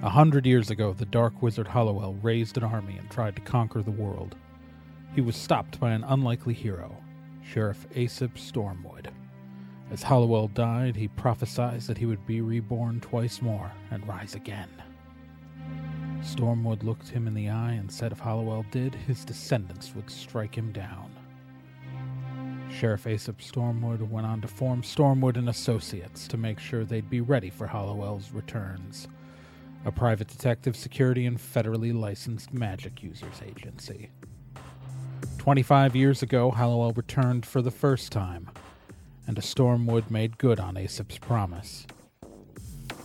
A hundred years ago, the dark wizard Hollowell raised an army and tried to conquer the world. He was stopped by an unlikely hero, Sheriff Asap Stormwood. As Hollowell died, he prophesied that he would be reborn twice more and rise again. Stormwood looked him in the eye and said if Hollowell did, his descendants would strike him down. Sheriff Asap Stormwood went on to form Stormwood and Associates to make sure they'd be ready for Hollowell's returns, a private detective security and federally licensed magic users agency. Twenty-five years ago, Hollowell returned for the first time, and a Stormwood made good on Asap's promise.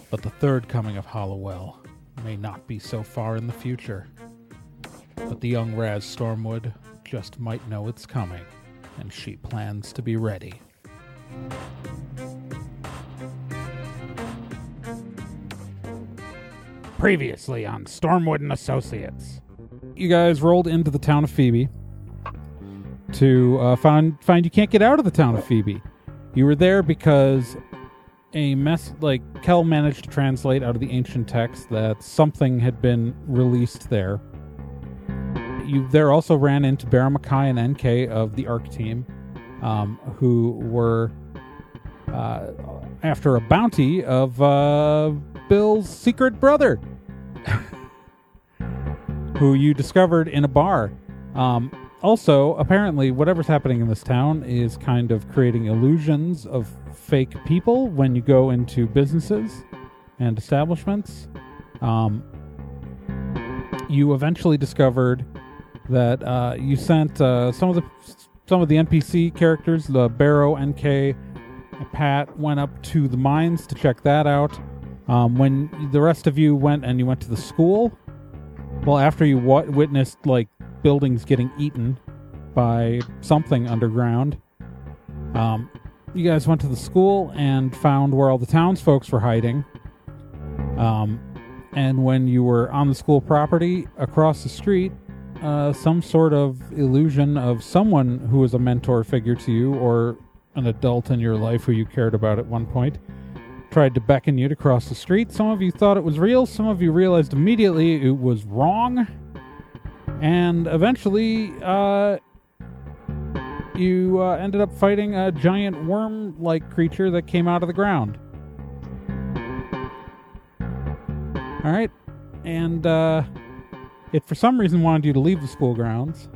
But the third coming of Hollowell may not be so far in the future. But the young Raz Stormwood just might know it's coming, and she plans to be ready. Previously on Stormwood and Associates. You guys rolled into the town of Phoebe to uh, find find you can't get out of the town of Phoebe. You were there because a mess like Kel managed to translate out of the ancient text that something had been released there. You there also ran into Barrow Mackay and NK of the Arc team, um, who were uh, after a bounty of uh, Bill's secret brother, who you discovered in a bar. Um, also, apparently, whatever's happening in this town is kind of creating illusions of fake people when you go into businesses and establishments. Um, you eventually discovered that uh, you sent uh, some of the some of the NPC characters, the Barrow, NK, Pat, went up to the mines to check that out. Um, when the rest of you went and you went to the school, well, after you wa- witnessed like buildings getting eaten by something underground, um, you guys went to the school and found where all the townsfolk were hiding. Um, and when you were on the school property across the street, uh, some sort of illusion of someone who was a mentor figure to you or an adult in your life who you cared about at one point tried to beckon you to cross the street. Some of you thought it was real, some of you realized immediately it was wrong. And eventually, uh, you uh, ended up fighting a giant worm like creature that came out of the ground. All right. And uh, it, for some reason, wanted you to leave the school grounds.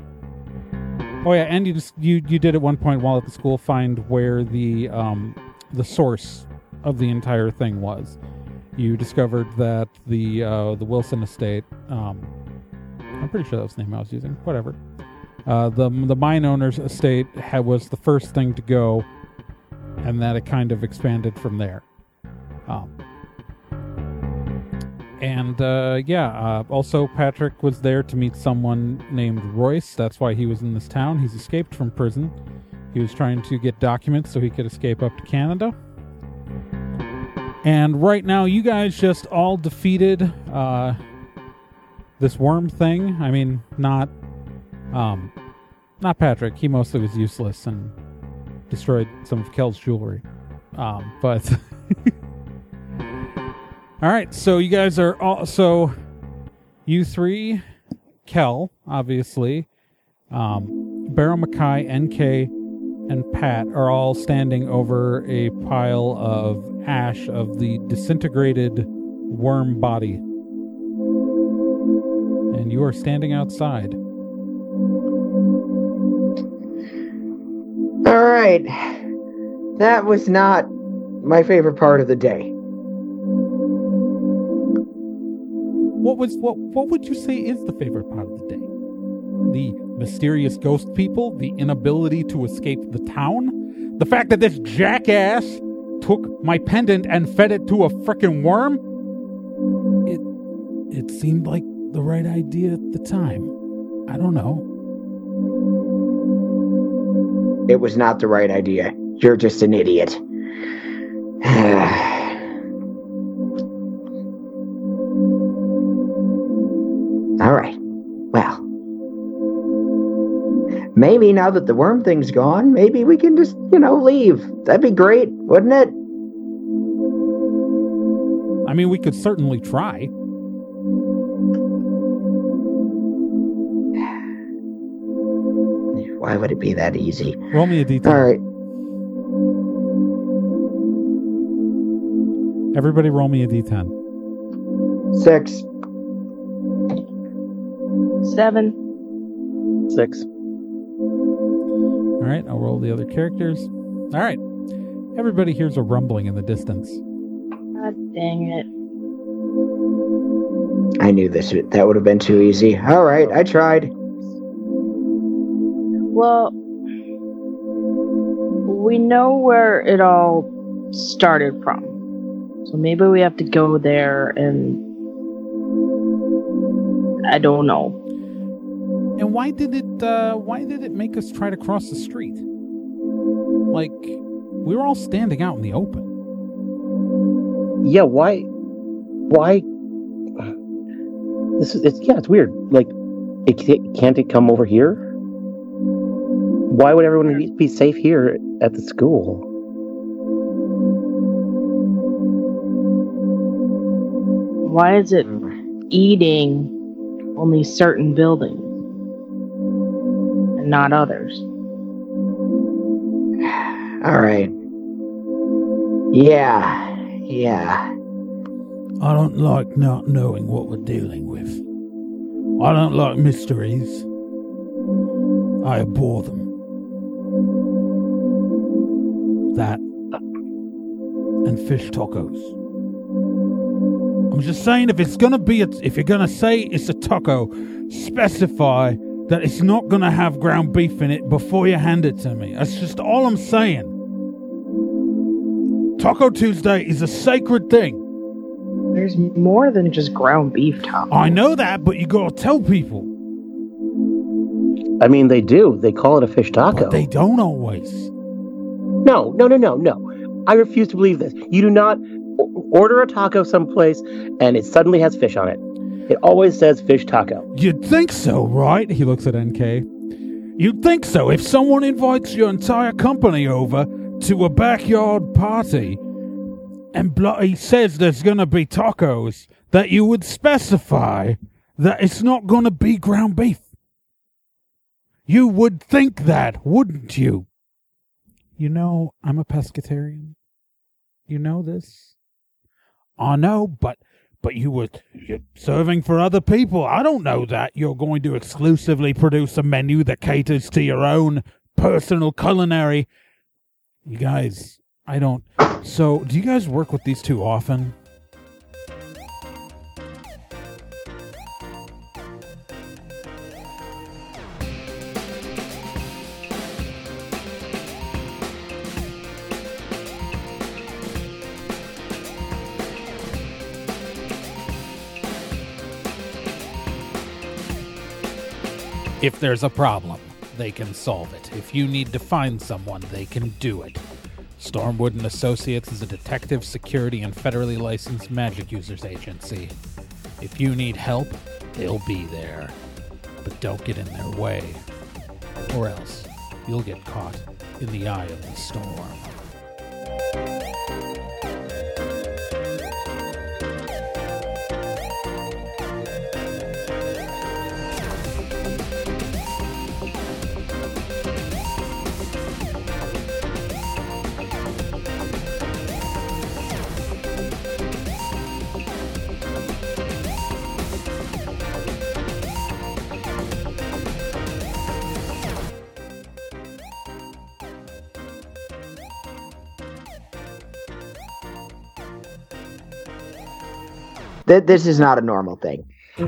Oh yeah, and you just you you did at one point while at the school find where the um, the source of the entire thing was. You discovered that the uh, the Wilson estate. Um, I'm pretty sure that was the name I was using. Whatever. Uh, the the mine owner's estate had, was the first thing to go, and that it kind of expanded from there. Um, and uh, yeah, uh, also Patrick was there to meet someone named Royce. That's why he was in this town. He's escaped from prison. He was trying to get documents so he could escape up to Canada. And right now, you guys just all defeated uh, this worm thing. I mean, not um, not Patrick. He mostly was useless and destroyed some of Kel's jewelry. Um, but all right, so you guys are all so you three, Kel, obviously, um, Barrow Mackay, NK, and Pat are all standing over a pile of ash of the disintegrated worm body. And you are standing outside. All right. That was not my favorite part of the day. What was what what would you say is the favorite part of the day? The mysterious ghost people, the inability to escape the town, the fact that this jackass took my pendant and fed it to a frickin' worm? It it seemed like the right idea at the time. I don't know. It was not the right idea. You're just an idiot. All right. maybe now that the worm thing's gone, maybe we can just, you know, leave. That'd be great, wouldn't it? I mean, we could certainly try. Why would it be that easy? Roll me a detail. All right. Everybody, roll me a d10. Six. Seven. Six. All right, I'll roll the other characters. All right. Everybody hears a rumbling in the distance. God dang it. I knew this. That would have been too easy. All right, I tried. Well, we know where it all started from. So maybe we have to go there and. I don't know. And why did it? Uh, why did it make us try to cross the street? Like we were all standing out in the open. Yeah, why? Why? This is it's yeah, it's weird. Like, it ca- can't it come over here? Why would everyone be- be safe here at the school? Why is it eating only certain buildings and not others? All right. Yeah. Yeah. I don't like not knowing what we're dealing with. I don't like mysteries. I abhor them. That and fish tacos. I'm just saying, if it's gonna be, a, if you're gonna say it's a taco, specify that it's not gonna have ground beef in it before you hand it to me. That's just all I'm saying. Taco Tuesday is a sacred thing. There's more than just ground beef, Tom. I know that, but you gotta tell people. I mean, they do. They call it a fish taco. But they don't always. No, no, no, no, no. I refuse to believe this. You do not order a taco someplace and it suddenly has fish on it. It always says fish taco. You'd think so, right? He looks at NK. You'd think so if someone invites your entire company over to a backyard party and bloody says there's gonna be tacos, that you would specify that it's not gonna be ground beef. You would think that, wouldn't you? You know, I'm a pescatarian. You know this? I know, but but you were you're serving for other people. I don't know that you're going to exclusively produce a menu that caters to your own personal culinary. You guys, I don't. So, do you guys work with these two often? If there's a problem, they can solve it. If you need to find someone, they can do it. Stormwood and Associates is a detective, security, and federally licensed magic users agency. If you need help, they'll be there. But don't get in their way, or else you'll get caught in the eye of the storm. Th- this is not a normal thing.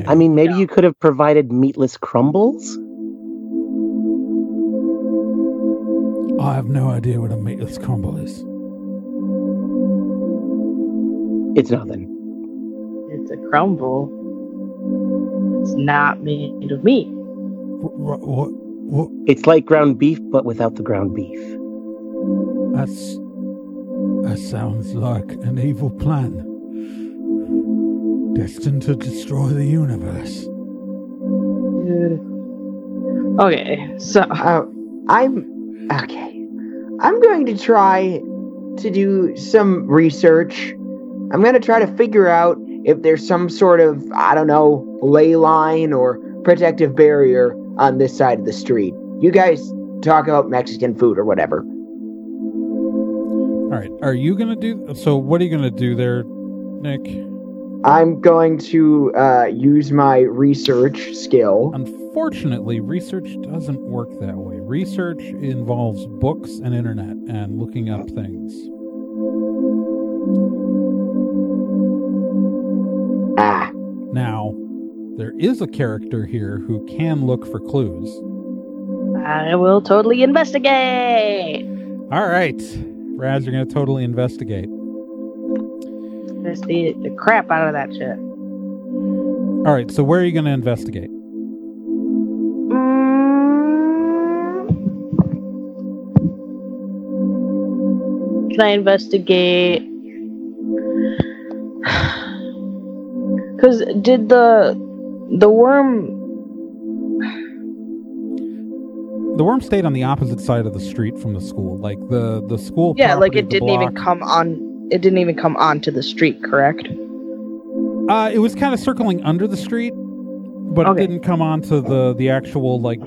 I mean, maybe you could have provided meatless crumbles? I have no idea what a meatless crumble is. It's nothing. It's a crumble. It's not made of meat. What? What? what It's like ground beef, but without the ground beef. that's. That sounds like an evil plan. Destined to destroy the universe. Okay, so Uh, I'm okay. I'm going to try to do some research. I'm going to try to figure out if there's some sort of, I don't know, ley line or protective barrier on this side of the street. You guys talk about Mexican food or whatever. All right. Are you gonna do? So what are you gonna do there, Nick? I'm going to uh, use my research skill. Unfortunately, research doesn't work that way. Research involves books and internet and looking up things. Ah, Now, there is a character here who can look for clues. I will totally investigate. All right, Raz, you're gonna totally investigate. Investigate the crap out of that shit. All right, so where are you gonna investigate? Mm. Can I investigate? Because did the the worm? The worm stayed on the opposite side of the street from the school. Like the the school. Yeah, like it didn't even come on. It didn't even come onto the street, correct? Uh, it was kind of circling under the street, but Okay. it didn't come onto the the actual like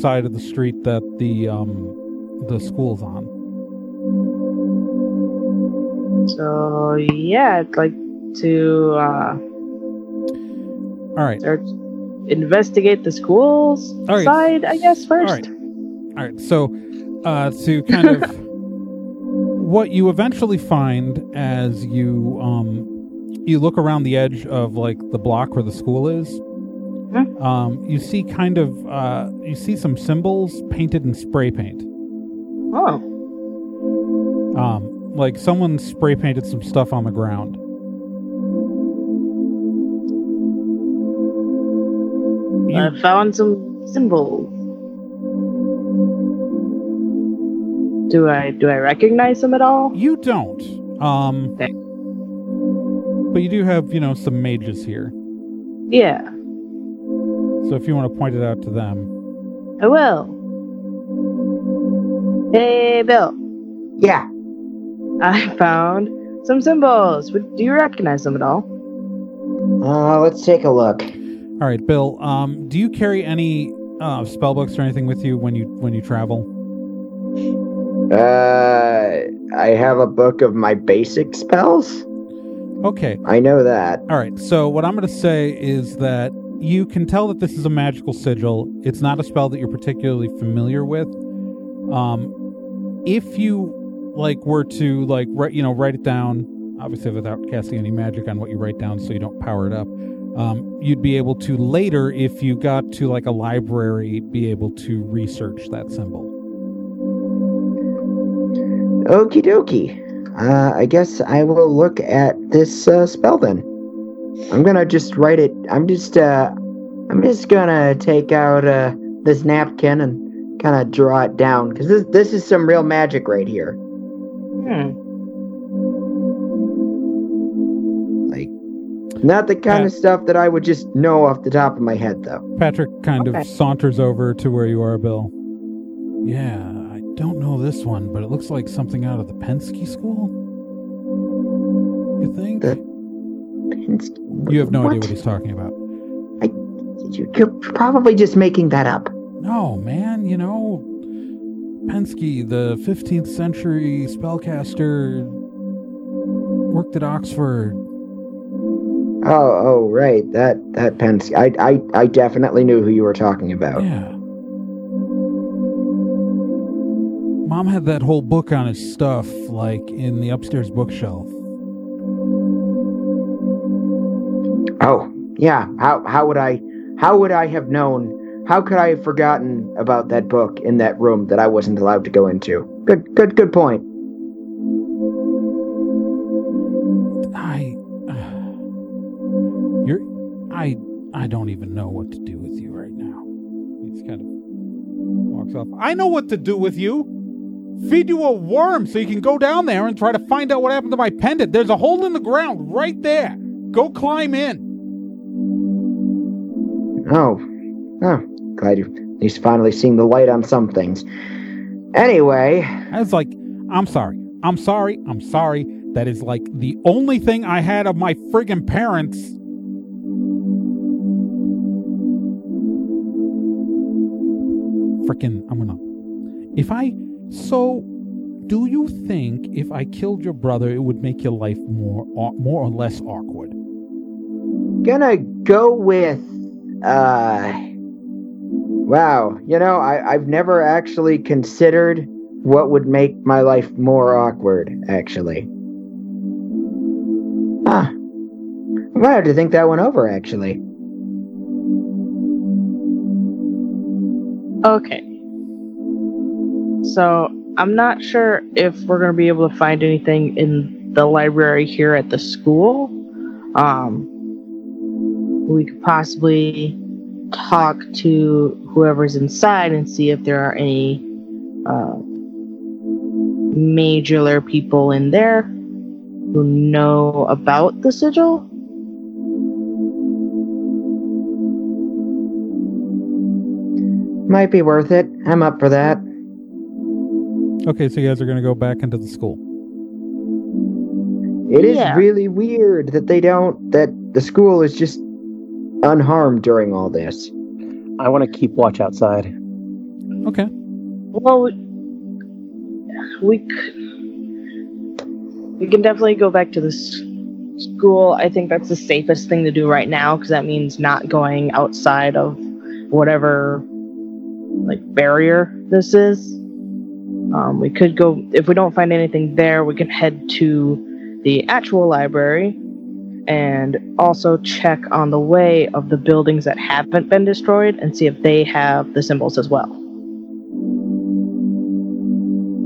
side of the street that the um the school's on. So yeah, I'd like to uh, All right, investigate the school's All right. side, I guess first. right. all right. So, uh, to kind of what you eventually find as you um you look around the edge of like the block where the school is. Mhm. Um, you see kind of uh, you see some symbols painted in spray paint. Oh, Um, like someone spray painted some stuff on the ground. You, I found some symbols. Do I do I recognize them at all? you don't. Um, Okay. but you do have you know some mages here. Yeah, So if you want to point it out to them, I will. Hey, Bill. yeah. I found some symbols. Would- Do you recognize them at all? Uh, let's take a look. all right, Bill. Um, do you carry any uh, spell books or anything with you when you when you travel? Uh, I have a book of my basic spells. Okay. I know that. All right. So what I'm going to say is that you can tell that this is a magical sigil. It's not a spell that you're particularly familiar with. Um, if you like were to like write, you know, write it down, obviously without casting any magic on what you write down, so you don't power it up. Um, you'd be able to later, if you got to like a library, be able to research that symbol. Okie dokie. Uh, I guess I will look at this uh, spell then. I'm gonna just write it. I'm just uh, I'm just gonna take out uh this napkin and kind of draw it down because this this is some real magic right here. Hmm. Like, not the kind Uh, of stuff that I would just know off the top of my head though. Patrick kind Okay. of saunters over to where you are, Bill. Yeah, I don't know this one, but it looks like something out of the Penske school. You think? The- you have no what? idea what he's talking about. You- You're probably just making that up. No, man, you know, Penske, the 15th century spellcaster, worked at Oxford. Oh, oh, right. That that Penske. I, I, I definitely knew who you were talking about. Yeah. Mom had that whole book on his stuff, like in the upstairs bookshelf. Oh, yeah. How how would I how would I have known? How could I have forgotten about that book in that room that I wasn't allowed to go into? Good good good point. I, you're, I, I don't even know what to do with you right now. He just kind of walks off. I know what to do with you. Feed you a worm so you can go down there and try to find out what happened to my pendant. There's a hole in the ground right there. Go climb in. Oh. Oh, glad you least finally seeing the light on some things. Anyway, I was like, I'm sorry. I'm sorry. I'm sorry. That is like the only thing I had of my friggin' parents. Frickin', I'm gonna. If I so do you think if I killed your brother it would make your life more au- more or less awkward? Gonna go with uh Wow, you know, I, I've never actually considered what would make my life more awkward, actually. Ah. I might have to think that one over, actually. Okay. So I'm not sure if we're gonna be able to find anything in the library here at the school. Um, we could possibly talk to whoever's inside and see if there are any uh, people in there who know about the sigil. Might be worth it. I'm up for that. Okay, so you guys are gonna go back into the school. It is Yeah. really weird that they don't, that the school is just unharmed during all this. I want to keep watch outside. Okay. Well, we, we can definitely go back to the school. I think that's the safest thing to do right now because that means not going outside of whatever like barrier this is. Um, we could go if we don't find anything there. We can head to the actual library and also check on the way of the buildings that haven't been destroyed and see if they have the symbols as well.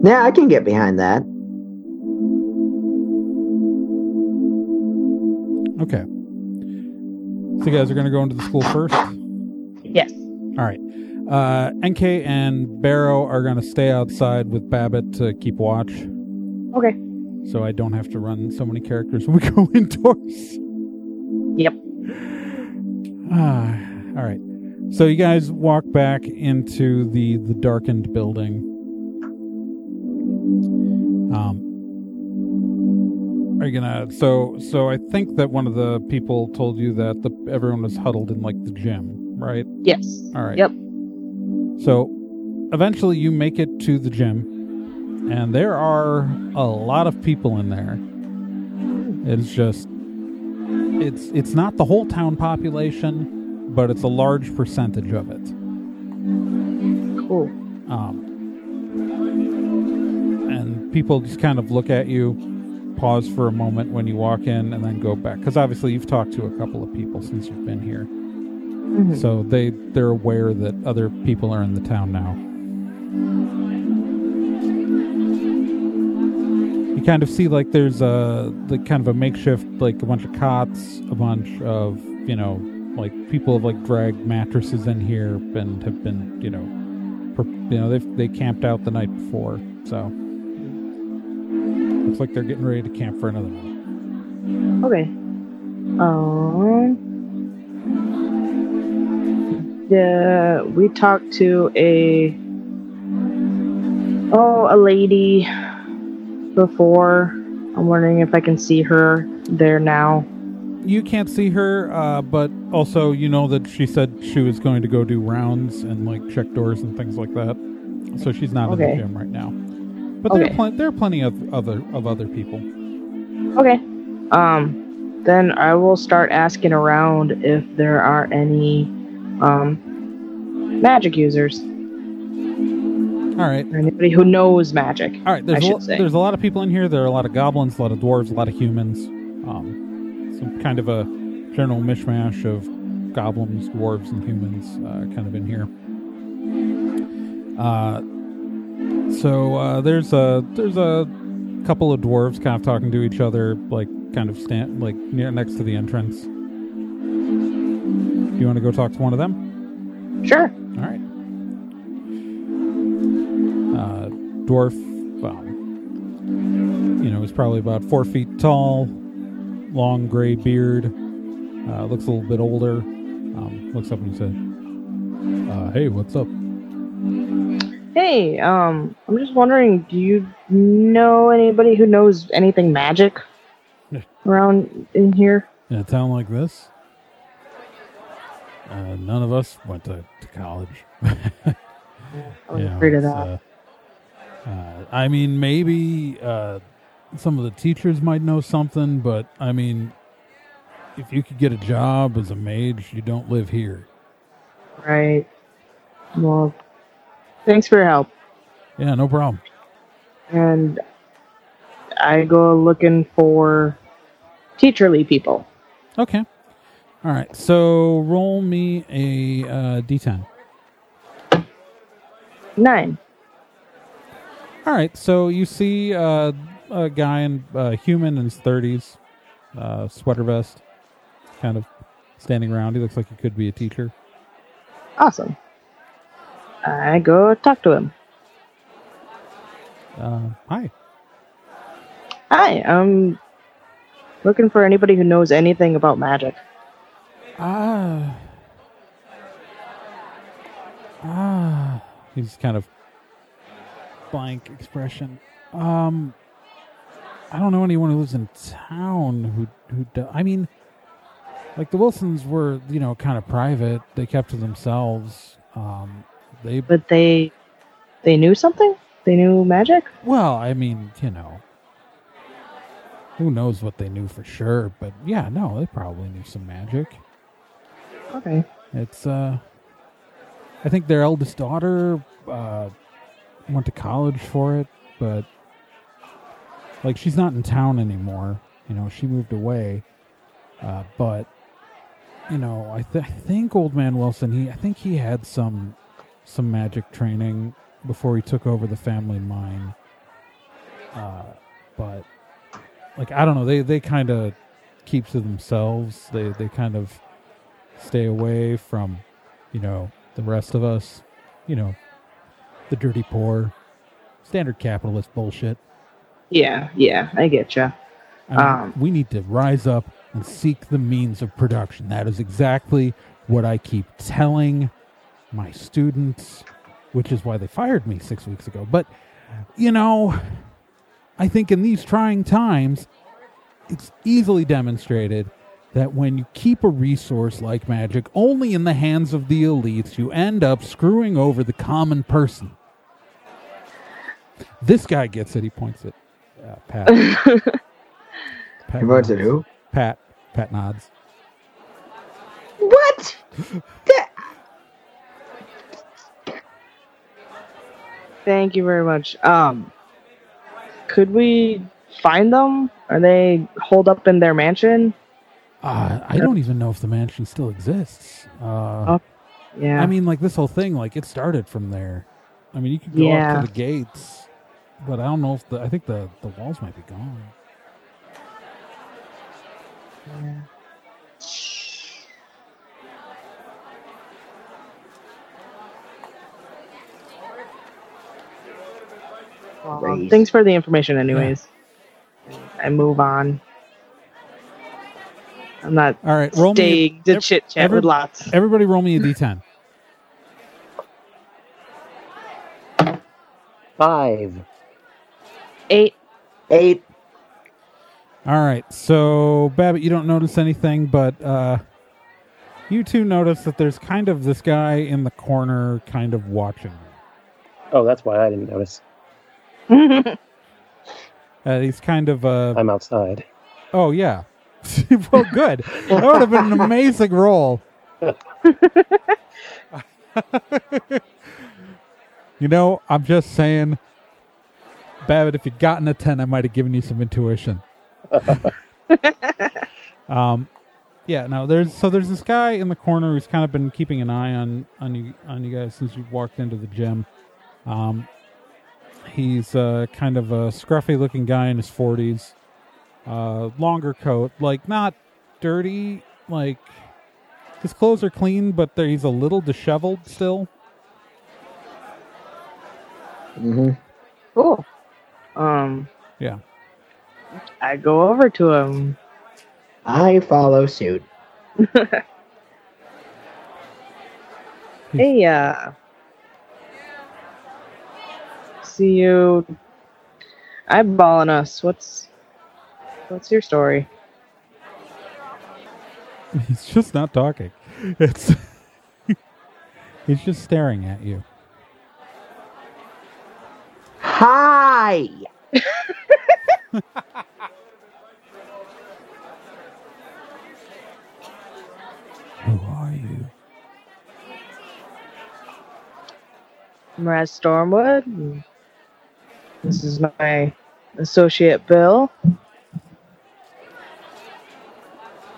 Yeah, I can get behind that. Okay. So you guys are gonna go into the school first? Yes. All right. Uh, NK and Barrow are going to stay outside with Babbitt to keep watch, Okay. so I don't have to run so many characters when we go indoors. Yep. Ah, all right. So you guys walk back into the the darkened building. Um, are you gonna? So so I think that one of the people told you that the everyone was huddled in like the gym, right? Yes. All right. Yep. So eventually you make it to the gym, and there are a lot of people in there. It's just it's it's not the whole town population, but it's a large percentage of it. Cool. Um, and people just kind of look at you, pause for a moment when you walk in, and then go back. Because obviously you've talked to a couple of people since you've been here. Mhm. So they they're aware that other people are in the town now. You kind of see like there's a the kind of a makeshift like a bunch of cots, a bunch of you know like people have like dragged mattresses in here and have been you know per, you know they they camped out the night before so looks like they're getting ready to camp for another night. Okay. Um. Yeah, we talked to a oh a lady before. I'm wondering if I can see her there now. You can't see her, uh, but also you know that she said she was going to go do rounds and like check doors and things like that. So she's not in the gym right now. But there, are Okay. plen- there are plenty of other of other people. Okay. Um, then I will start asking around if there are any um magic users All right, or anybody who knows magic. all right. There's I a, there's a lot of people in here. There are a lot of goblins, a lot of dwarves, a lot of humans. Um, some kind of a general mishmash of goblins, dwarves, and humans, uh, kind of in here. Uh, so uh, there's a there's a couple of dwarves kind of talking to each other, like kind of stand like near next to the entrance. You want to go talk to one of them? Sure. All right. Uh, dwarf, well, you know, is probably about four feet tall, long gray beard. Uh, looks a little bit older. Um, looks up and says, uh, "Hey, what's up?" Hey, um, I'm just wondering, do you know anybody who knows anything magic around in here? In a town like this, uh, none of us went to, to college. I was You know, afraid of that. uh, Uh, I mean, maybe uh, some of the teachers might know something, but I mean, if you could get a job as a mage, you don't live here. Right. Well, thanks for your help. Yeah, no problem. And I go looking for teacherly people. Okay. All right. So roll me a uh, d10. Nine. All right. So you see uh, a guy in uh, human in his thirties, uh, sweater vest, kind of standing around. He looks like he could be a teacher. Awesome. I go talk to him. Uh, hi. Hi, I'm looking for anybody who knows anything about magic. Ah. Ah. He's kind of blank expression. Um, I don't know anyone who lives in town who who. Do, I mean, like the Wilsons were, you know, kind of private. They kept to themselves. Um, they But they they knew something? They knew magic? well, I mean, you know, who knows what they knew for sure? But yeah, no, they probably knew some magic. Okay. It's uh I think their eldest daughter uh went to college for it, but like she's not in town anymore. You know, she moved away. Uh but you know, I, th- I think old man Wilson, he I think he had some some magic training before he took over the family mine. Uh but like I don't know, they they kind of keep to themselves. They they kind of stay away from, you know, the rest of us, you know, the dirty poor, standard capitalist bullshit. Yeah, yeah, I get you. I mean, Um. we need to rise up and seek the means of production. That is exactly what I keep telling my students, which is why they fired me six weeks ago. But, you know, I think in these trying times, it's easily demonstrated that when you keep a resource like magic only in the hands of the elites, you end up screwing over the common person. This guy gets it. He points at uh, Pat. Pat He votes at who? Pat. Pat nods. What? That- Thank you very much. Um could we find them? Are they holed up in their mansion? Uh, I don't even know if the mansion still exists. Uh, Oh, Yeah. I mean, like this whole thing, like it started from there. I mean, you could go Yeah. up to the gates, but I don't know if the. I think the the walls might be gone. Yeah. Well, thanks for the information, anyways. I move on. I'm not All right, roll me. staying to ev- chit chat every- with lots. Everybody, roll me a d10. Five. Eight. Eight. All right, so Babbitt, you don't notice anything, but uh, you two notice that there's kind of this guy in the corner, kind of watching. Oh, that's why I didn't notice. Uh, he's kind of uh, I'm outside. Oh yeah. well, good. That would have been an amazing role. you know, I'm just saying, Babbitt. If you'd gotten a ten, I might have given you some intuition. um, yeah. No, there's so there's this guy in the corner who's kind of been keeping an eye on on you on you guys since you walked into the gym. Um, he's uh, kind of a scruffy looking guy in his forties uh, longer coat, like not dirty, like his clothes are clean, but there- he's a little disheveled still. Mm-hmm. cool. Um, Yeah. I go over to him. I follow suit. Hey, uh, see you eyeballing us. What's what's your story? He's just not talking. It's he's just staring at you. Hi. Who are you? I'm Raz Stormwood. This is my associate Bill.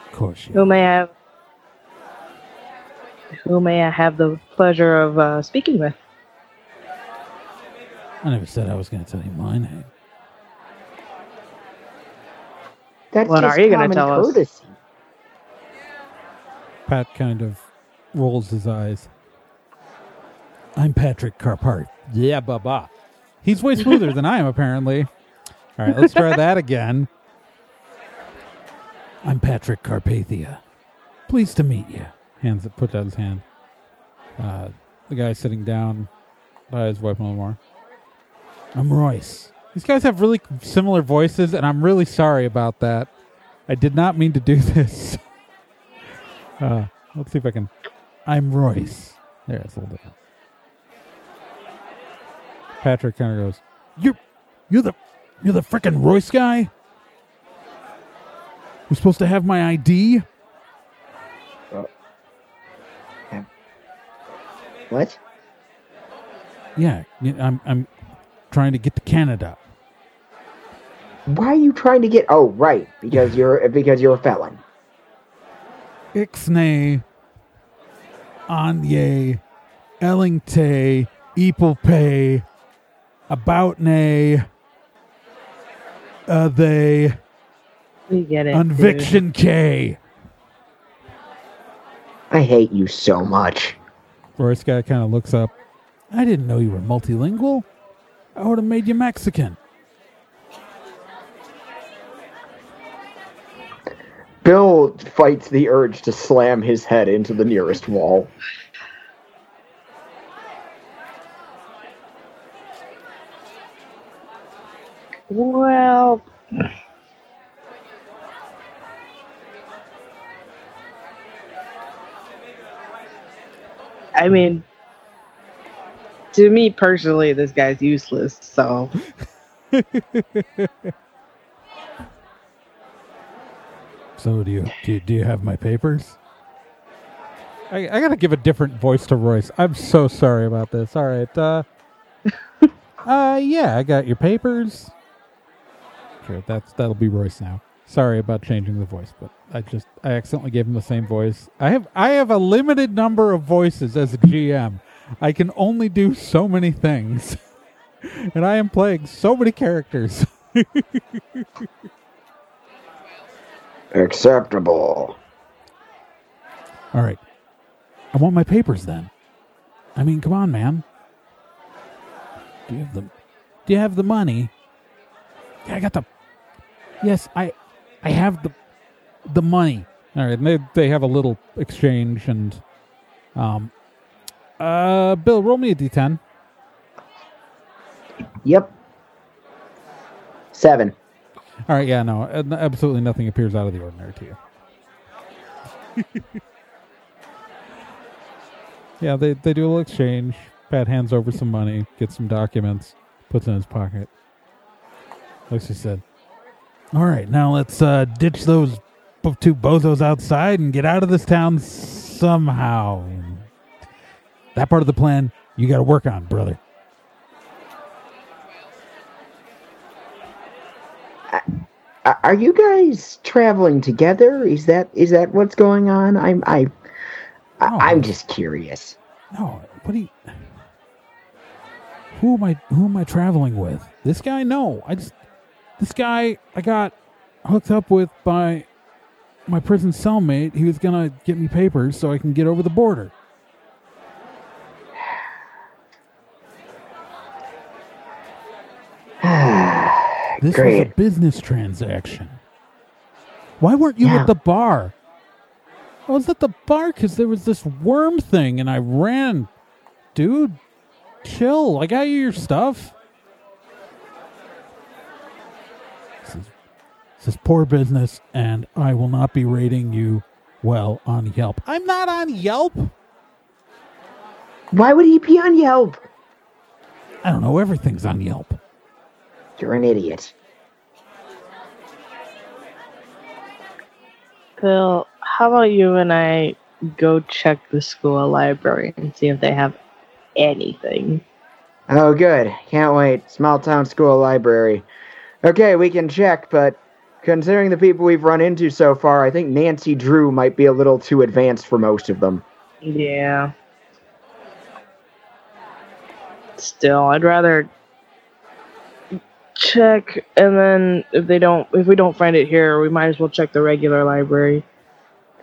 Of course you. Who may I have? Who may I have the pleasure of uh, speaking with? I never said I was going to tell you my name. That's What are you gonna common tell us? Pat kind of rolls his eyes. I'm Patrick Carpart. Yeah, baba. He's way smoother than I am, apparently. All right, let's try that again. I'm Patrick Carpathia. Pleased to meet you. Hands put out his hand. Uh, the guy sitting down by his wife a little more. I'm Royce. These guys have really similar voices, and I'm really sorry about that. I did not mean to do this. Uh, let's see if I can. I'm Royce. There, it's a little different. Patrick kind of goes, "You're, you're the, you're the frickin' Royce guy. We're supposed to have my ID. What? Yeah, yeah, I'm, I'm trying to get to Canada. Why are you trying to get? Oh, right, because you're because you're a felon. Ixnay, Anye, Ellingte, Eeplepay, Aboutnay, uh, they, We get it. dude. Unviction K. I hate you so much. Royce guy kind of looks up. I didn't know you were multilingual. I would have made you Mexican. Bill fights the urge to slam his head into the nearest wall. Well, I mean, to me personally, this guy's useless. So So do you do you, do you have my papers? I, I gotta give a different voice to Royce. I'm so sorry about this. All right, uh, uh, yeah, I got your papers. Sure, that's that'll be Royce now. Sorry about changing the voice, but I just I accidentally gave him the same voice. I have I have a limited number of voices as a GM. I can only do so many things, and I am playing so many characters. Acceptable. All right. I want my papers then. I mean, come on, man. Do you have the Do you have the money? Yeah, I got the Yes, I I have the the money. All right, and they they have a little exchange and um uh Bill, roll me a d10. Yep. Seven. All right, yeah, no, uh, absolutely nothing appears out of the ordinary to you. yeah, they they do a little exchange. Pat hands over some money, gets some documents, puts it in his pocket. Like she said, "All right, now let's uh, ditch those two bozos outside and get out of this town somehow." That part of the plan you got to work on, brother. Are you guys traveling together? Is that is that what's going on? I'm I, I No. I'm just curious. No, what do you? Who am I? Who am I traveling with? This guy? No, I just this guy I got hooked up with by my prison cellmate. He was gonna get me papers so I can get over the border. This was a business transaction. Why weren't you Yeah. at the bar? I was at the bar because there was this worm thing and I ran. Dude, chill. I got you your stuff. This is, this is poor business and I will not be rating you well on Yelp. I'm not on Yelp. Why would he be on Yelp? I don't know. Everything's on Yelp. You're an idiot. Bill, how about you and I go check the school library and see if they have anything? Oh, good. Can't wait. Small town school library. Okay, we can check, but considering the people we've run into so far, I think Nancy Drew might be a little too advanced for most of them. Yeah. Still, I'd rather check and then if they don't if we don't find it here, we might as well check the regular library.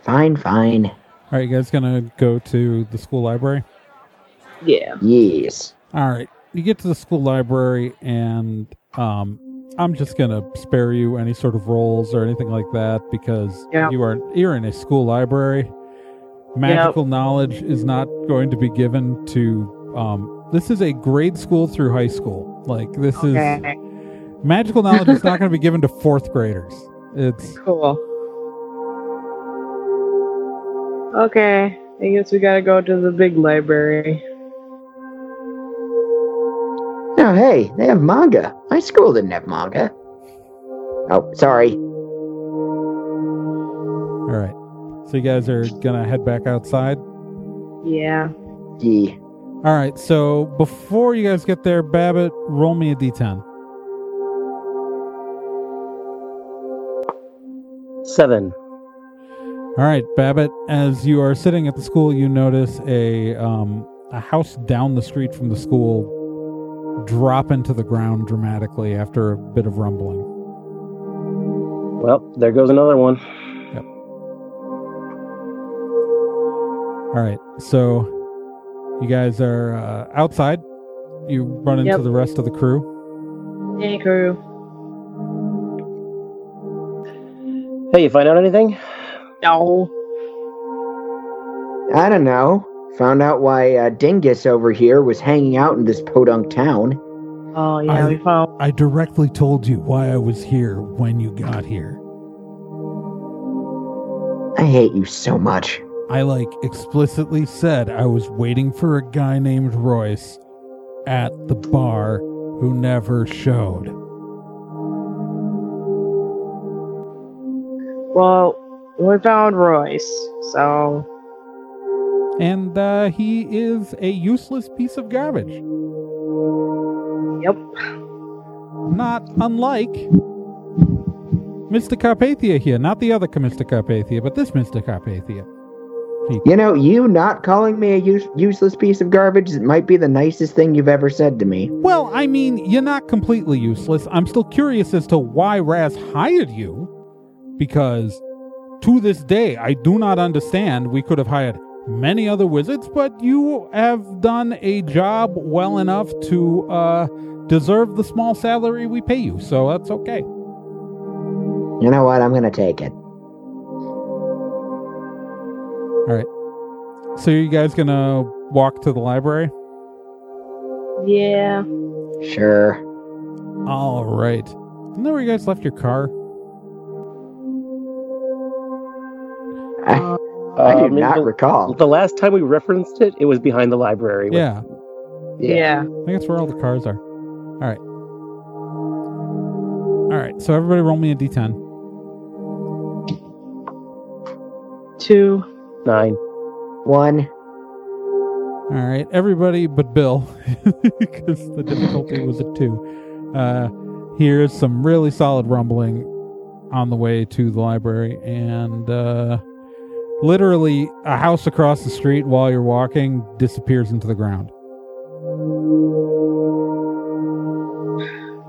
Fine, fine. All right, you guys gonna go to the school library? Yeah. Yes. All right, you get to the school library, and um, I'm just gonna spare you any sort of rolls or anything like that because Yeah. you are you're in a school library. Magical knowledge is not going to be given to. Um, this is a grade school through high school. Like this is magical knowledge is not going to be given to fourth graders. It's Cool. Okay. I guess we gotta go to the big library. Oh, hey, they have manga. My school didn't have manga. Oh, sorry. all right. So you guys are gonna head back outside. Yeah. Yeah. All right. So before you guys get there, Babbitt, roll me a d10. Seven. All right, Babbitt. As you are sitting at the school, you notice a um, a house down the street from the school drop into the ground dramatically after a bit of rumbling. Well, there goes another one. Yep. All right, so you guys are uh, outside. You run into Yep. the rest of the crew. Hey crew. Hey, you find out anything? No. I don't know. Found out why uh, Dingus over here was hanging out in this podunk town. Oh yeah, I- we found I directly told you why I was here when you got here. I hate you so much. I like explicitly said I was waiting for a guy named Royce at the bar who never showed. well we found Royce, so And uh, he is a useless piece of garbage. yep. Not unlike Mr. Carpathia here. Not the other Mr. Carpathia, but this Mr. Carpathia. You know, you not calling me a use- useless piece of garbage might be the nicest thing you've ever said to me. Well, I mean, you're not completely useless. I'm still curious as to why Raz hired you, because to this day, I do not understand. We could have hired many other wizards, but you have done a job well enough to uh, deserve the small salary we pay you, so that's okay. You know what? I'm gonna take it. All right. So, you guys gonna walk to the library? Yeah. Sure. All right. Isn't that where you guys left your car? Uh, I do Um, not the, recall. the last time we referenced it, it was behind the library. Yeah. yeah. I think that's where all the cars are. All right. All right. So everybody, roll me a d10. Two. Nine. One. All right, everybody but Bill, because the difficulty was a two. Uh, here's some really solid rumbling on the way to the library, and uh, literally a house across the street while you're walking disappears into the ground.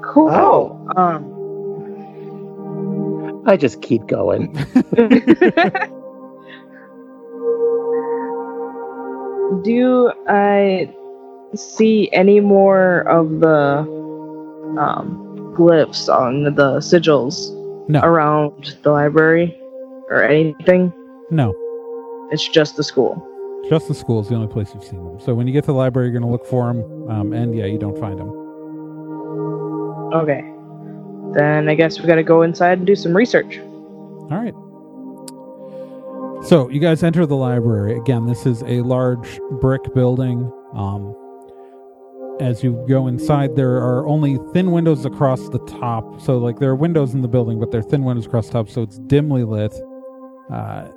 Cool. Oh. Um I just keep going. Do I see any more of the um, glyphs on the sigils No. around the library or anything? No, It's just the school. just the school is the only place you've seen them. So when you get to the library, you're going to look for them, um, and yeah, you don't find them. Okay. Then I guess we gotta go inside and do some research. All right. So you guys enter the library again. This is a large brick building. Um, as you go inside, there are only thin windows across the top. So, like, there are windows in the building, but they're thin windows across the top, so it's dimly lit. Uh,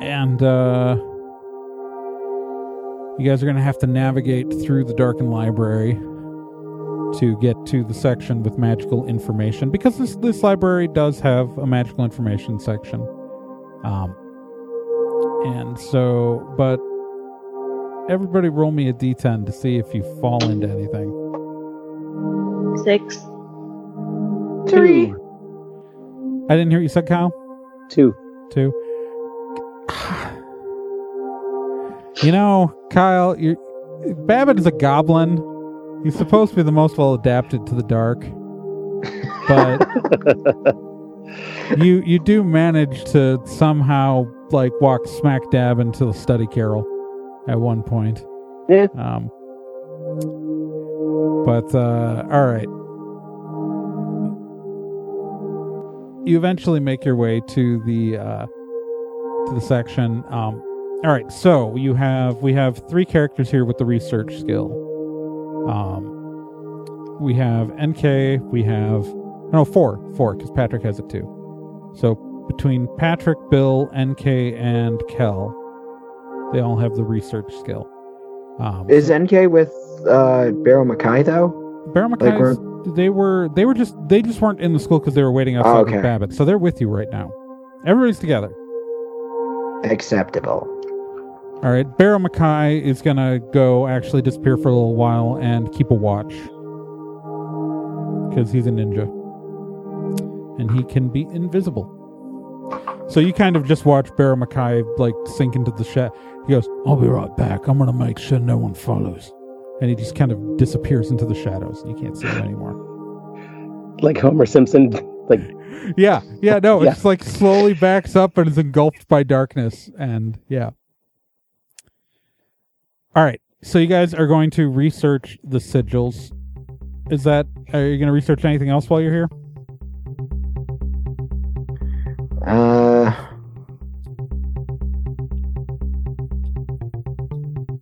and uh, you guys are going to have to navigate through the darkened library to get to the section with magical information because this this library does have a magical information section. Um, and so, but everybody roll me a d10 to see if you fall into anything. Six. Three. I didn't hear what you said, Kyle. Two. Two. You know, Kyle, you Babbitt is a goblin. He's supposed to be the most well adapted to the dark, but you you do manage to somehow like walk smack dab into the study carrel at one point. Yeah. Um. But uh, all right. You eventually make your way to the uh, to the section. Um, all right, so you have we have three characters here with the research skill. Um, we have NK. We have no four, four because Patrick has it too. So between Patrick, Bill, NK, and Kel, they all have the research skill. Um, Is NK with uh, Barrow Mackay though? Barrow like they were they were just they just weren't in the school because they were waiting outside Oh, okay. Babbitt. So they're with you right now. Everybody's together. Acceptable. All right, Barrow Mackay is gonna go actually disappear for a little while and keep a watch because he's a ninja and he can be invisible. So you kind of just watch Barrow Mackay like sink into the shed. He goes, "I'll be right back. I'm gonna make sure no one follows," and he just kind of disappears into the shadows. You can't see him anymore. Like Homer Simpson. Like Yeah, yeah, no, Yeah. it's like slowly backs up and is engulfed by darkness, and yeah. All right, so you guys are going to research the sigils. Is that? Are you going to research anything else while you're here? Uh.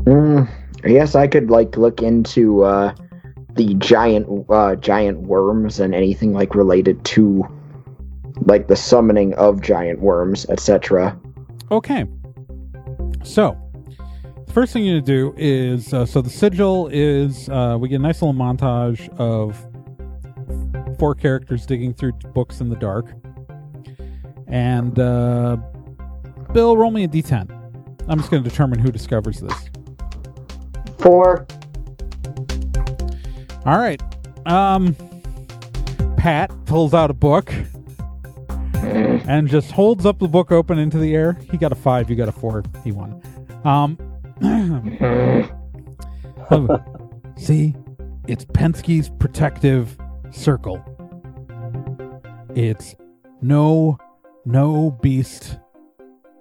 mm, I guess I could like look into uh, the giant uh, giant worms and anything like related to like the summoning of giant worms, etc. Okay. So, first thing you need to do is uh, so the sigil is uh, we get a nice little montage of four characters digging through books in the dark, and uh, Bill, roll me a d10. I'm just going to determine who discovers this. Four. All right. Um, Pat pulls out a book and just holds up the book open into the air. He got a five. You got a four. He won. Um. See, it's Penske's protective circle. It's no, no beast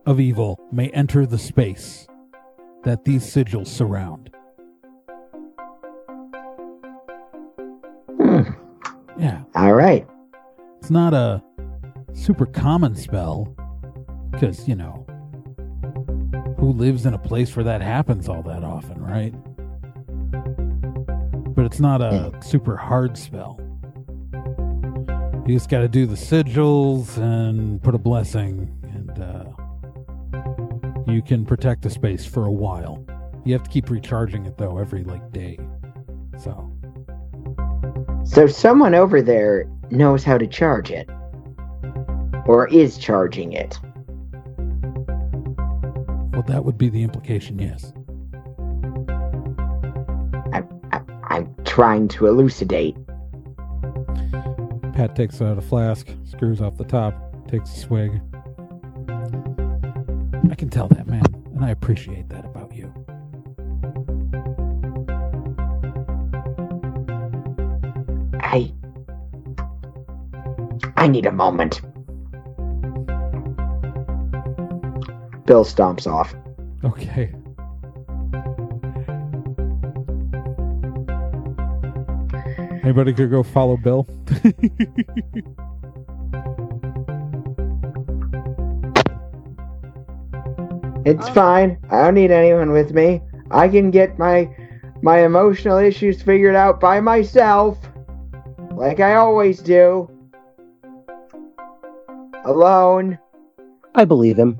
of evil may enter the space that these sigils surround. Hmm. Yeah, All right. it's not a super common spell because, you know, who lives in a place where that happens all that often, right? But it's not a super hard spell. You just got to do the sigils and put a blessing, and uh, you can protect the space for a while. You have to keep recharging it though every like day. So So someone over there knows how to charge it, or is charging it. Well, that would be the implication, yes. I, I'm trying to elucidate. Pat takes out a flask, screws off the top, takes a swig. I can tell that, man, and I appreciate that about you. I. I need a moment. Bill stomps off. Okay. Anybody could go follow Bill? It's fine. I don't need anyone with me. I can get my my emotional issues figured out by myself, like I always do. Alone. I believe him.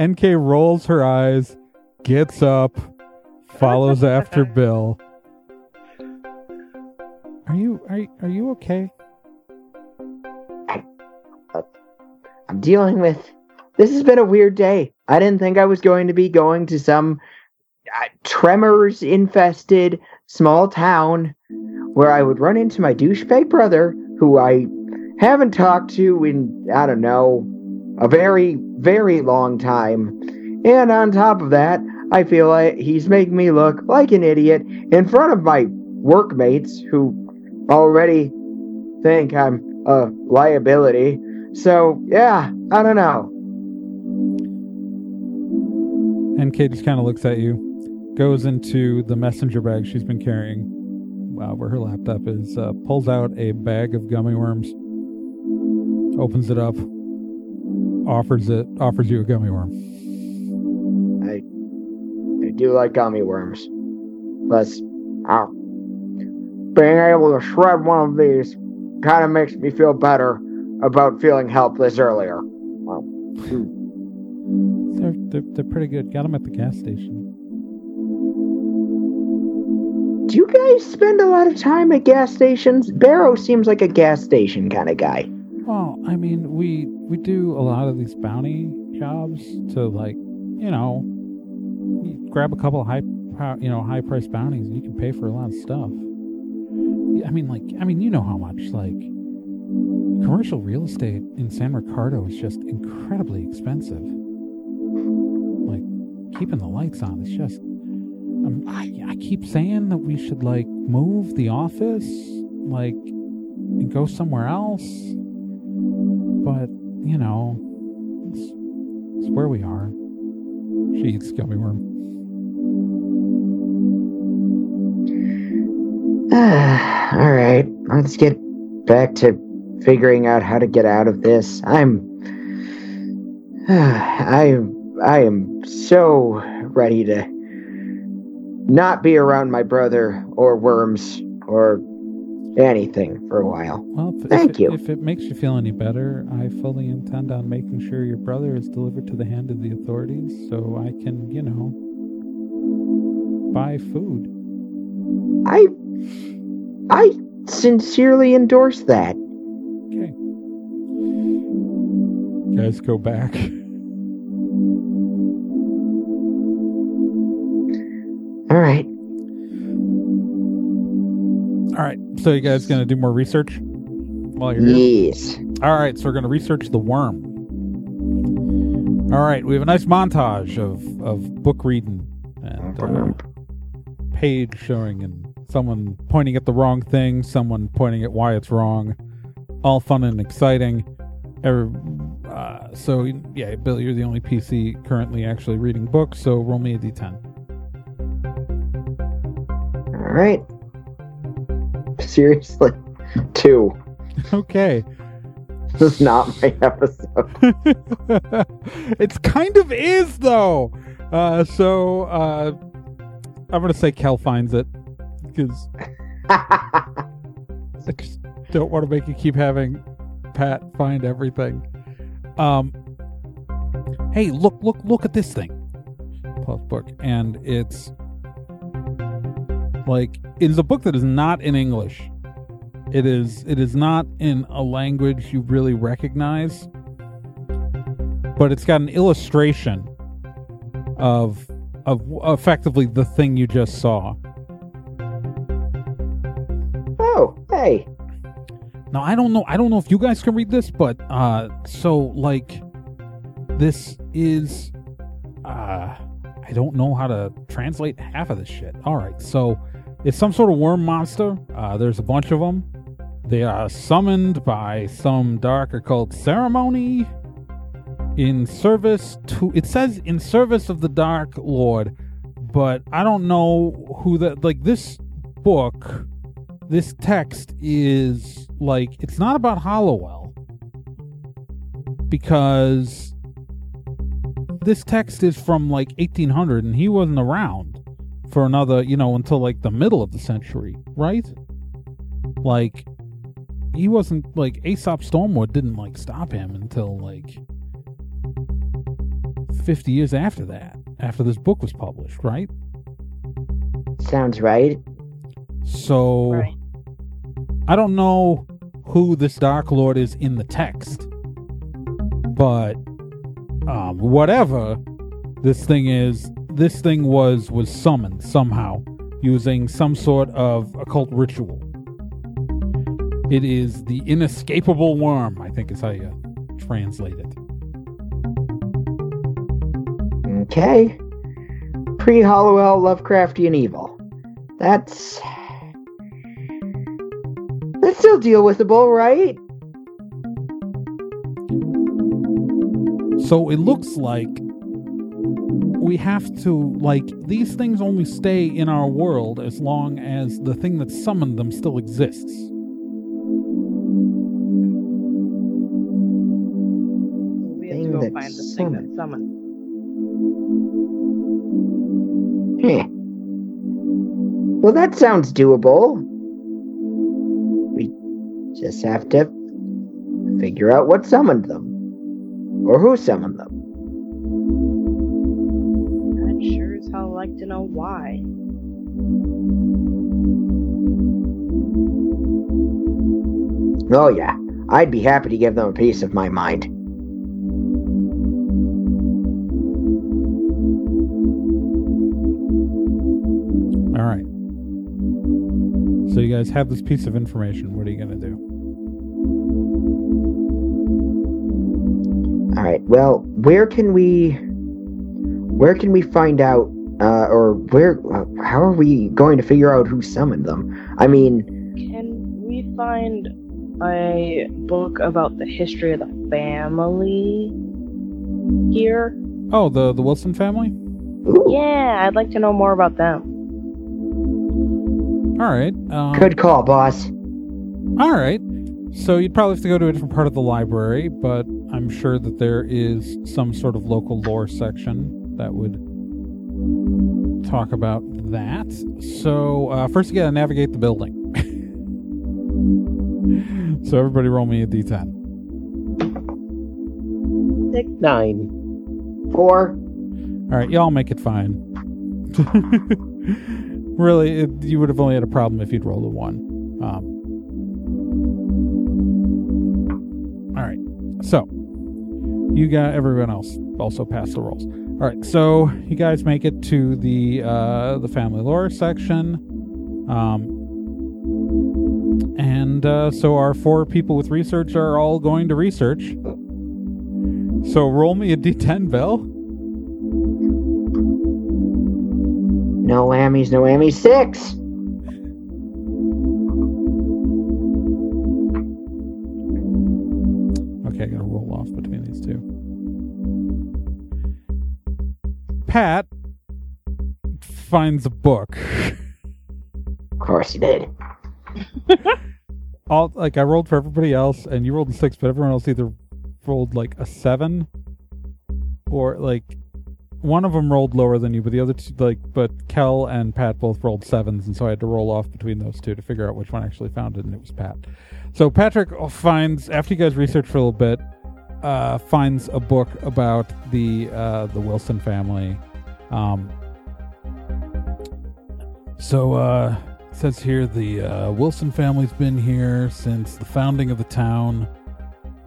NK rolls her eyes, gets up, follows after Bill. Are you are you- are you okay? I'm dealing with. This has been a weird day. I didn't think I was going to be going to some uh, tremors infested small town where I would run into my douchebag brother, who I haven't talked to in, I don't know, a very, very long time. And on top of that, I feel like he's making me look like an idiot in front of my workmates who already think I'm a liability. So, yeah, I don't know. NK just kind of looks at you, goes into the messenger bag she's been carrying, uh, where her laptop is, uh, pulls out a bag of gummy worms, opens it up, offers it, offers you a gummy worm. I, I do like gummy worms. Plus, uh, being able to shred one of these kind of makes me feel better about feeling helpless earlier. Well, hmm. They're, they're they're pretty good. Got them at the gas station. do you guys spend a lot of time at gas stations? Barrow seems like a gas station kind of guy. Well, I mean, we we do a lot of these bounty jobs to like, you know, grab a couple of high, you know, high price bounties, and you can pay for a lot of stuff. I mean, like, I mean, you know how much like commercial real estate in San Ricardo is just incredibly expensive. Like keeping the lights on is just. Um, I, I keep saying that we should like move the office, like, and go somewhere else but you know, it's, it's where we are. She eats gummy worm. All right, let's get back to figuring out how to get out of this. I'm I I am so ready to not be around my brother or worms or anything for a while. Well, if, Thank if, you. It, if it makes you feel any better, I fully intend on making sure your brother is delivered to the hand of the authorities, so I can, you know, buy food. I I sincerely endorse that. Okay. Guys, go back. All right. All right. So you guys gonna do more research while you're here? Yes. All right, so we're going to research the worm. All right, we have a nice montage of, of book reading and uh, page showing and someone pointing at the wrong thing, someone pointing at why it's wrong. All fun and exciting. Every, uh, so, yeah, Bill, you're the only PC currently actually reading books, so roll me a d10. All right. Seriously. Two. Okay. This is not my episode. it's kind of is though. Uh, so uh, I'm gonna say Kel finds it because I just don't want to make you keep having Pat find everything. Um, hey, look, look, look at this thing. Plus book, and it's like it is a book that is not in English. It is it is not in a language you really recognize, but it's got an illustration of of effectively the thing you just saw. oh, hey. Now I don't know I don't know if you guys can read this, but uh so like this is uh I don't know how to translate half of this shit. All right. So it's some sort of worm monster. Uh there's a bunch of them. They are summoned by some dark occult ceremony in service to it says in service of the dark lord, but I don't know who that like this book this text is like it's not about Hollowell because this text is from like 1800 and he wasn't around for another, you know, until like the middle of the century, right? Like he wasn't like Asap Stormwood didn't like stop him until like 50 years after that, after this book was published, right? Sounds right. So Right. I don't know who this Dark Lord is in the text, but um, whatever this thing is, this thing was was summoned somehow using some sort of occult ritual. It is the inescapable worm, I think is how you translate it. Okay. Pre Hollowell Lovecraftian evil. That's. That's still deal with the withable, right? So it looks like we have to like these things only stay in our world as long as the thing that summoned them still exists. We have to go find the thing that summoned. summoned. Heh. Well, that sounds doable. We just have to figure out what summoned them. Or who summoned them. Why. Oh, yeah. I'd be happy to give them a piece of my mind. All right. So you guys have this piece of information. What are you going to do? All right. Well, where can we where can we find out uh, or where uh, how are we going to figure out who summoned them? I mean, Can we find a book about the history of the family here? Oh, the the Wilson family? ooh, Yeah, I'd like to know more about them. All right. Um, good call, boss. All right. So you'd probably have to go to a different part of the library, but I'm sure that there is some sort of local lore section that would talk about that. So uh, first, you got to navigate the building. so everybody, roll me a d10. Nine. Four. All right, y'all make it fine. really, it, you would have only had a problem if you'd rolled a one. Um, all right, so you got everyone else also passed the rolls. All right, so you guys make it to the uh, the family lore section, um, and uh, so our four people with research are all going to research. So roll me a d10, Bill. No whammies, no whammies. Six. Pat finds a book. Of course he did. All like I rolled for everybody else, and you rolled a six, but everyone else either rolled like a seven, or like one of them rolled lower than you, but the other two like but Kel and Pat both rolled sevens, and so I had to roll off between those two to figure out which one actually found it, and it was Pat. So Patrick finds after you guys research for a little bit, uh, finds a book about the uh, the Wilson family. Um, so uh, says here the uh, Wilson family's been here since the founding of the town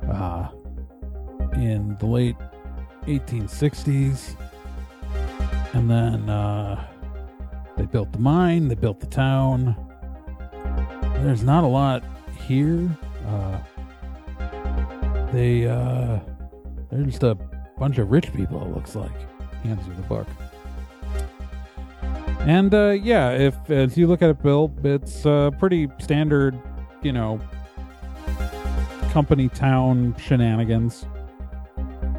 uh, in the late 1860s, and then uh, they built the mine, they built the town. There's not a lot here. Uh, they uh, they're just a bunch of rich people. It looks like. Hands you the book. And uh, yeah, if as you look at it, Bill, it's uh, pretty standard, you know, company town shenanigans.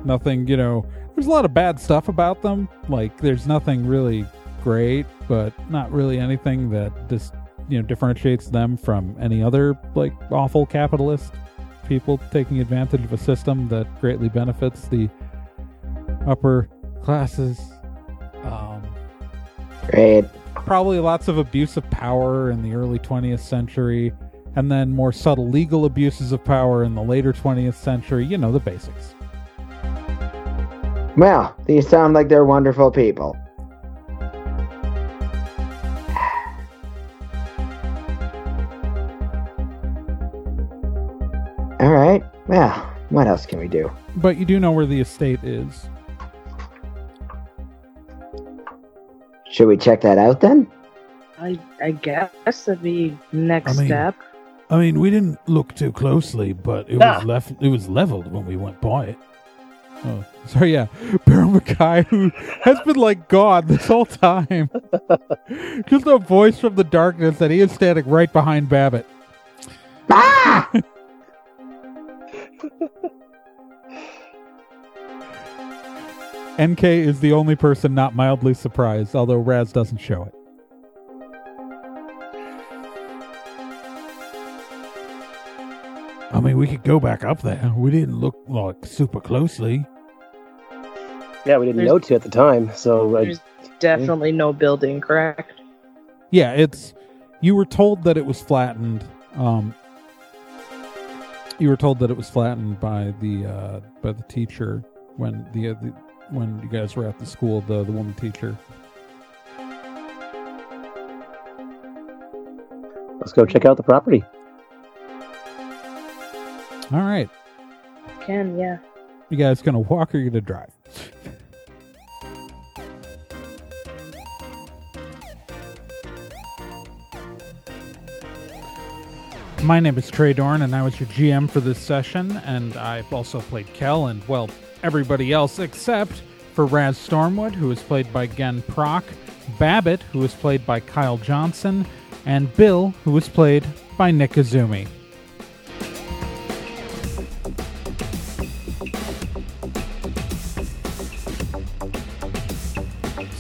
Nothing, you know. There's a lot of bad stuff about them. Like, there's nothing really great, but not really anything that just you know differentiates them from any other like awful capitalist people taking advantage of a system that greatly benefits the upper classes. Um, Great. probably lots of abuse of power in the early 20th century, and then more subtle legal abuses of power in the later 20th century. You know, the basics. Well, these sound like they're wonderful people. All right. Well, what else can we do? But you do know where the estate is. Should we check that out then? I I guess that'd be next I mean- step. I mean, we didn't look too closely, but it Ah. was left. It was leveled when we went by it. Oh, sorry. Yeah, Barrow Mackay, who has been like God this whole time, just a voice from the darkness that he is standing right behind Babbitt. Ah! NK is the only person not mildly surprised, although Raz doesn't show it. I mean, we could go back up there. We didn't look like super closely. Yeah, we didn't There's- know to at the time, so I, There's definitely no building, correct? Yeah, it's. You were told that it was flattened. Um, you were told that it was flattened by the uh, by the teacher when the, uh, the when you guys were at the school. The the woman teacher. let's go check out the property. All right, Can yeah. you guys gonna walk or you gonna drive? My name is Trey Dorn, and I was your GM for this session, and I've also played Kel and, well, everybody else except for Raz Stormwood, who is played by Gen Proc, Babbitt, who is played by Kyle Johnson, and Bill, who is played by Nick Azumi.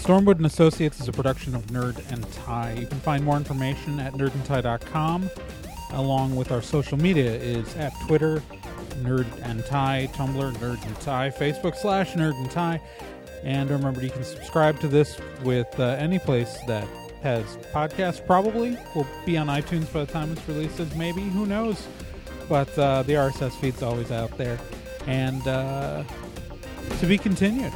Stormwood and Associates is a production of Nerd and Tie. You can find more information at nerdandtie.com, along with our social media is at Twitter, Nerd and Tie, Tumblr, Nerd and Tie, Facebook slash Nerd and Tie. And remember, you can subscribe to this with uh, any place that has podcasts. Probably will be on iTunes by the time it's releases. Maybe who knows? But uh, the RSS feed's always out there, and uh, to be continued.